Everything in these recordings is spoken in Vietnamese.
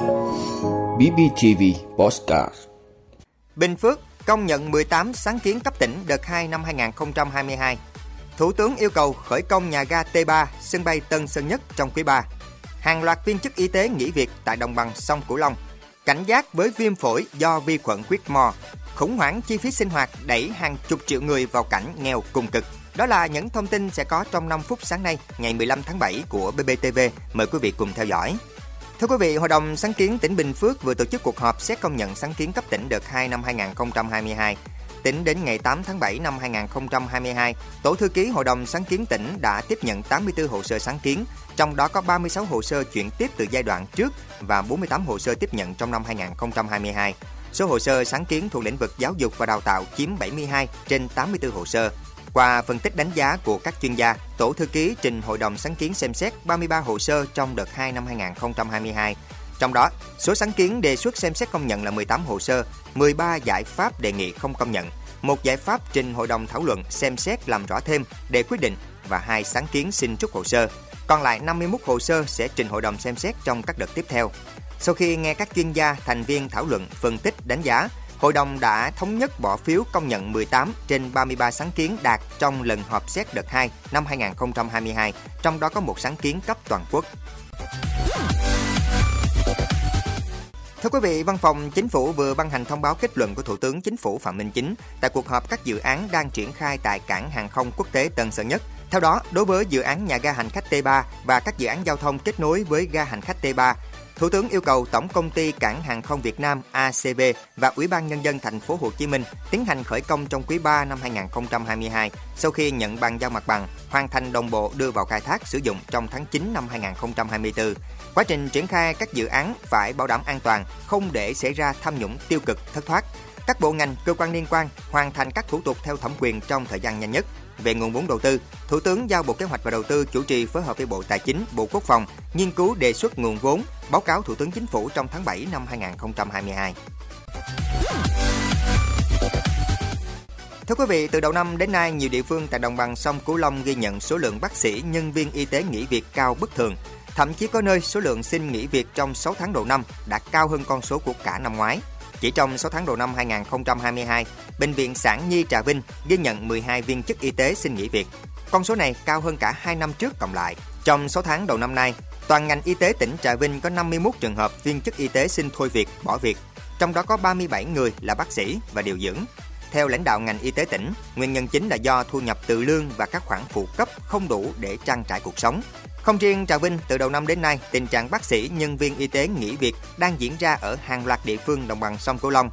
BBTV Postcard Bình Phước công nhận 18 sáng kiến cấp tỉnh đợt 2 năm 2022. Thủ tướng yêu cầu khởi công nhà ga T3, sân bay Tân Sơn Nhất trong quý 3. Hàng loạt viên chức y tế nghỉ việc tại đồng bằng sông Cửu Long. Cảnh giác với viêm phổi do vi khuẩn Whitmore. Khủng hoảng chi phí sinh hoạt đẩy hàng chục triệu người vào cảnh nghèo cùng cực. Đó là những thông tin sẽ có trong 5 phút sáng nay, ngày 15 tháng 7 của BBTV. Mời quý vị cùng theo dõi. Thưa quý vị, Hội đồng sáng kiến tỉnh Bình Phước vừa tổ chức cuộc họp xét công nhận sáng kiến cấp tỉnh đợt 2 năm 2022. Tính đến ngày 8 tháng 7 năm 2022, Tổ thư ký Hội đồng sáng kiến tỉnh đã tiếp nhận 84 hồ sơ sáng kiến, trong đó có 36 hồ sơ chuyển tiếp từ giai đoạn trước và 48 hồ sơ tiếp nhận trong năm 2022. Số hồ sơ sáng kiến thuộc lĩnh vực giáo dục và đào tạo chiếm 72 trên 84 hồ sơ. Qua phân tích đánh giá của các chuyên gia, Tổ thư ký trình Hội đồng sáng kiến xem xét 33 hồ sơ trong đợt 2 năm 2022. Trong đó, số sáng kiến đề xuất xem xét công nhận là 18 hồ sơ, 13 giải pháp đề nghị không công nhận, một giải pháp trình Hội đồng thảo luận xem xét làm rõ thêm để quyết định và hai sáng kiến xin rút hồ sơ. Còn lại 51 hồ sơ sẽ trình Hội đồng xem xét trong các đợt tiếp theo. Sau khi nghe các chuyên gia, thành viên thảo luận, phân tích, đánh giá, Hội đồng đã thống nhất bỏ phiếu công nhận 18 trên 33 sáng kiến đạt trong lần họp xét đợt 2 năm 2022, trong đó có một sáng kiến cấp toàn quốc. Thưa quý vị, Văn phòng Chính phủ vừa ban hành thông báo kết luận của Thủ tướng Chính phủ Phạm Minh Chính tại cuộc họp các dự án đang triển khai tại cảng hàng không quốc tế Tân Sơn Nhất. Theo đó, đối với dự án nhà ga hành khách T3 và các dự án giao thông kết nối với ga hành khách T3, Thủ tướng yêu cầu Tổng công ty Cảng hàng không Việt Nam (ACB) và Ủy ban nhân dân thành phố Hồ Chí Minh tiến hành khởi công trong quý 3 năm 2022 sau khi nhận bàn giao mặt bằng, hoàn thành đồng bộ đưa vào khai thác sử dụng trong tháng 9 năm 2024. Quá trình triển khai các dự án phải bảo đảm an toàn, không để xảy ra tham nhũng tiêu cực thất thoát. Các bộ ngành, cơ quan liên quan hoàn thành các thủ tục theo thẩm quyền trong thời gian nhanh nhất. Về nguồn vốn đầu tư, Thủ tướng giao Bộ Kế hoạch và Đầu tư chủ trì phối hợp với Bộ Tài chính, Bộ Quốc phòng nghiên cứu đề xuất nguồn vốn, báo cáo Thủ tướng Chính phủ trong tháng 7 năm 2022. Thưa quý vị, từ đầu năm đến nay, nhiều địa phương tại đồng bằng sông Cửu Long ghi nhận số lượng bác sĩ, nhân viên y tế nghỉ việc cao bất thường. Thậm chí có nơi số lượng xin nghỉ việc trong 6 tháng đầu năm đã cao hơn con số của cả năm ngoái. Chỉ trong 6 tháng đầu năm 2022, Bệnh viện Sản Nhi Trà Vinh ghi nhận 12 viên chức y tế xin nghỉ việc. Con số này cao hơn cả 2 năm trước cộng lại. Trong 6 tháng đầu năm nay, toàn ngành y tế tỉnh Trà Vinh có 51 trường hợp viên chức y tế xin thôi việc, bỏ việc. Trong đó có 37 người là bác sĩ và điều dưỡng. Theo lãnh đạo ngành y tế tỉnh, nguyên nhân chính là do thu nhập từ lương và các khoản phụ cấp không đủ để trang trải cuộc sống. Không riêng Trà Vinh, từ đầu năm đến nay, tình trạng bác sĩ, nhân viên y tế nghỉ việc đang diễn ra ở hàng loạt địa phương đồng bằng sông Cửu Long.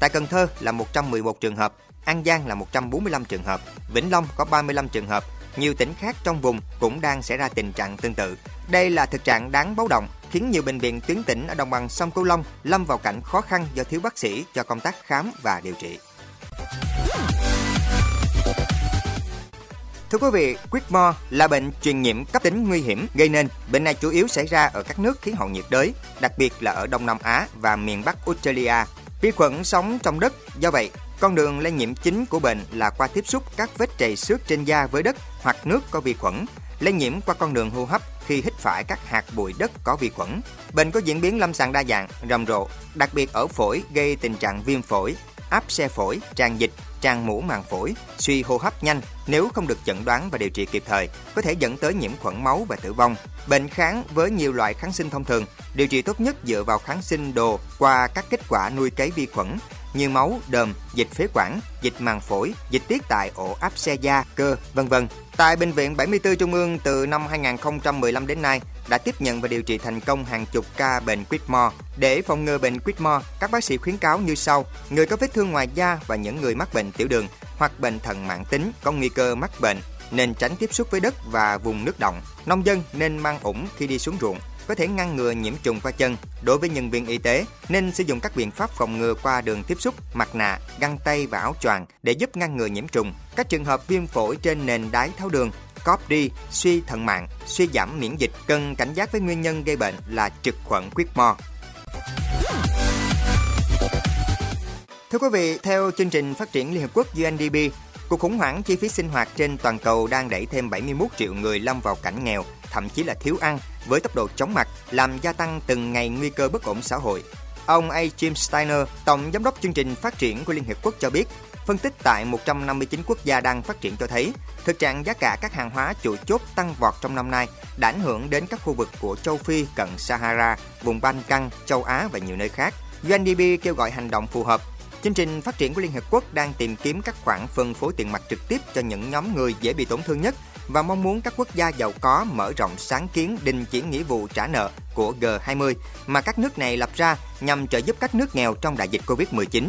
Tại Cần Thơ là 111 trường hợp, An Giang là 145 trường hợp, Vĩnh Long có 35 trường hợp, nhiều tỉnh khác trong vùng cũng đang xảy ra tình trạng tương tự. Đây là thực trạng đáng báo động, khiến nhiều bệnh viện tuyến tỉnh ở đồng bằng sông Cửu Long lâm vào cảnh khó khăn do thiếu bác sĩ cho công tác khám và điều trị. Thưa quý vị, Whitmore là bệnh truyền nhiễm cấp tính nguy hiểm gây nên. Bệnh này chủ yếu xảy ra ở các nước khí hậu nhiệt đới, đặc biệt là ở Đông Nam Á và miền Bắc Australia. Vi khuẩn sống trong đất, do vậy con đường lây nhiễm chính của bệnh là qua tiếp xúc các vết trầy xước trên da với đất hoặc nước có vi khuẩn. Lây nhiễm qua con đường hô hấp khi hít phải các hạt bụi đất có vi khuẩn. Bệnh có diễn biến lâm sàng đa dạng, rầm rộ, đặc biệt ở phổi gây tình trạng viêm phổi, áp xe phổi, tràn dịch, tràn mũ màng phổi, suy hô hấp nhanh nếu không được chẩn đoán và điều trị kịp thời, có thể dẫn tới nhiễm khuẩn máu và tử vong. Bệnh kháng với nhiều loại kháng sinh thông thường, điều trị tốt nhất dựa vào kháng sinh đồ qua các kết quả nuôi cấy vi khuẩn như máu, đờm, dịch phế quản, dịch màng phổi, dịch tiết tại ổ áp xe da, cơ, vân vân. Tại Bệnh viện 74 Trung ương từ năm 2015 đến nay đã tiếp nhận và điều trị thành công hàng chục ca bệnh Whitmore. Để phòng ngừa bệnh Whitmore, các bác sĩ khuyến cáo như sau. Người có vết thương ngoài da và những người mắc bệnh tiểu đường hoặc bệnh thận mãn tính có nguy cơ mắc bệnh nên tránh tiếp xúc với đất và vùng nước động. Nông dân nên mang ủng khi đi xuống ruộng có thể ngăn ngừa nhiễm trùng qua chân. Đối với nhân viên y tế, nên sử dụng các biện pháp phòng ngừa qua đường tiếp xúc, mặt nạ, găng tay và áo choàng để giúp ngăn ngừa nhiễm trùng. Các trường hợp viêm phổi trên nền đái tháo đường, cóp đi, suy thận mạng, suy giảm miễn dịch cần cảnh giác với nguyên nhân gây bệnh là trực khuẩn quyết mò Thưa quý vị, theo chương trình phát triển Liên Hợp Quốc UNDP, Cuộc khủng hoảng chi phí sinh hoạt trên toàn cầu đang đẩy thêm 71 triệu người lâm vào cảnh nghèo thậm chí là thiếu ăn với tốc độ chóng mặt, làm gia tăng từng ngày nguy cơ bất ổn xã hội. Ông A. Jim Steiner, Tổng Giám đốc chương trình phát triển của Liên Hiệp Quốc cho biết, phân tích tại 159 quốc gia đang phát triển cho thấy, thực trạng giá cả các hàng hóa chủ chốt tăng vọt trong năm nay đã ảnh hưởng đến các khu vực của châu Phi cận Sahara, vùng Ban châu Á và nhiều nơi khác. UNDP kêu gọi hành động phù hợp Chương trình phát triển của Liên Hợp Quốc đang tìm kiếm các khoản phân phối tiền mặt trực tiếp cho những nhóm người dễ bị tổn thương nhất và mong muốn các quốc gia giàu có mở rộng sáng kiến đình chỉ nghĩa vụ trả nợ của G20 mà các nước này lập ra nhằm trợ giúp các nước nghèo trong đại dịch Covid-19.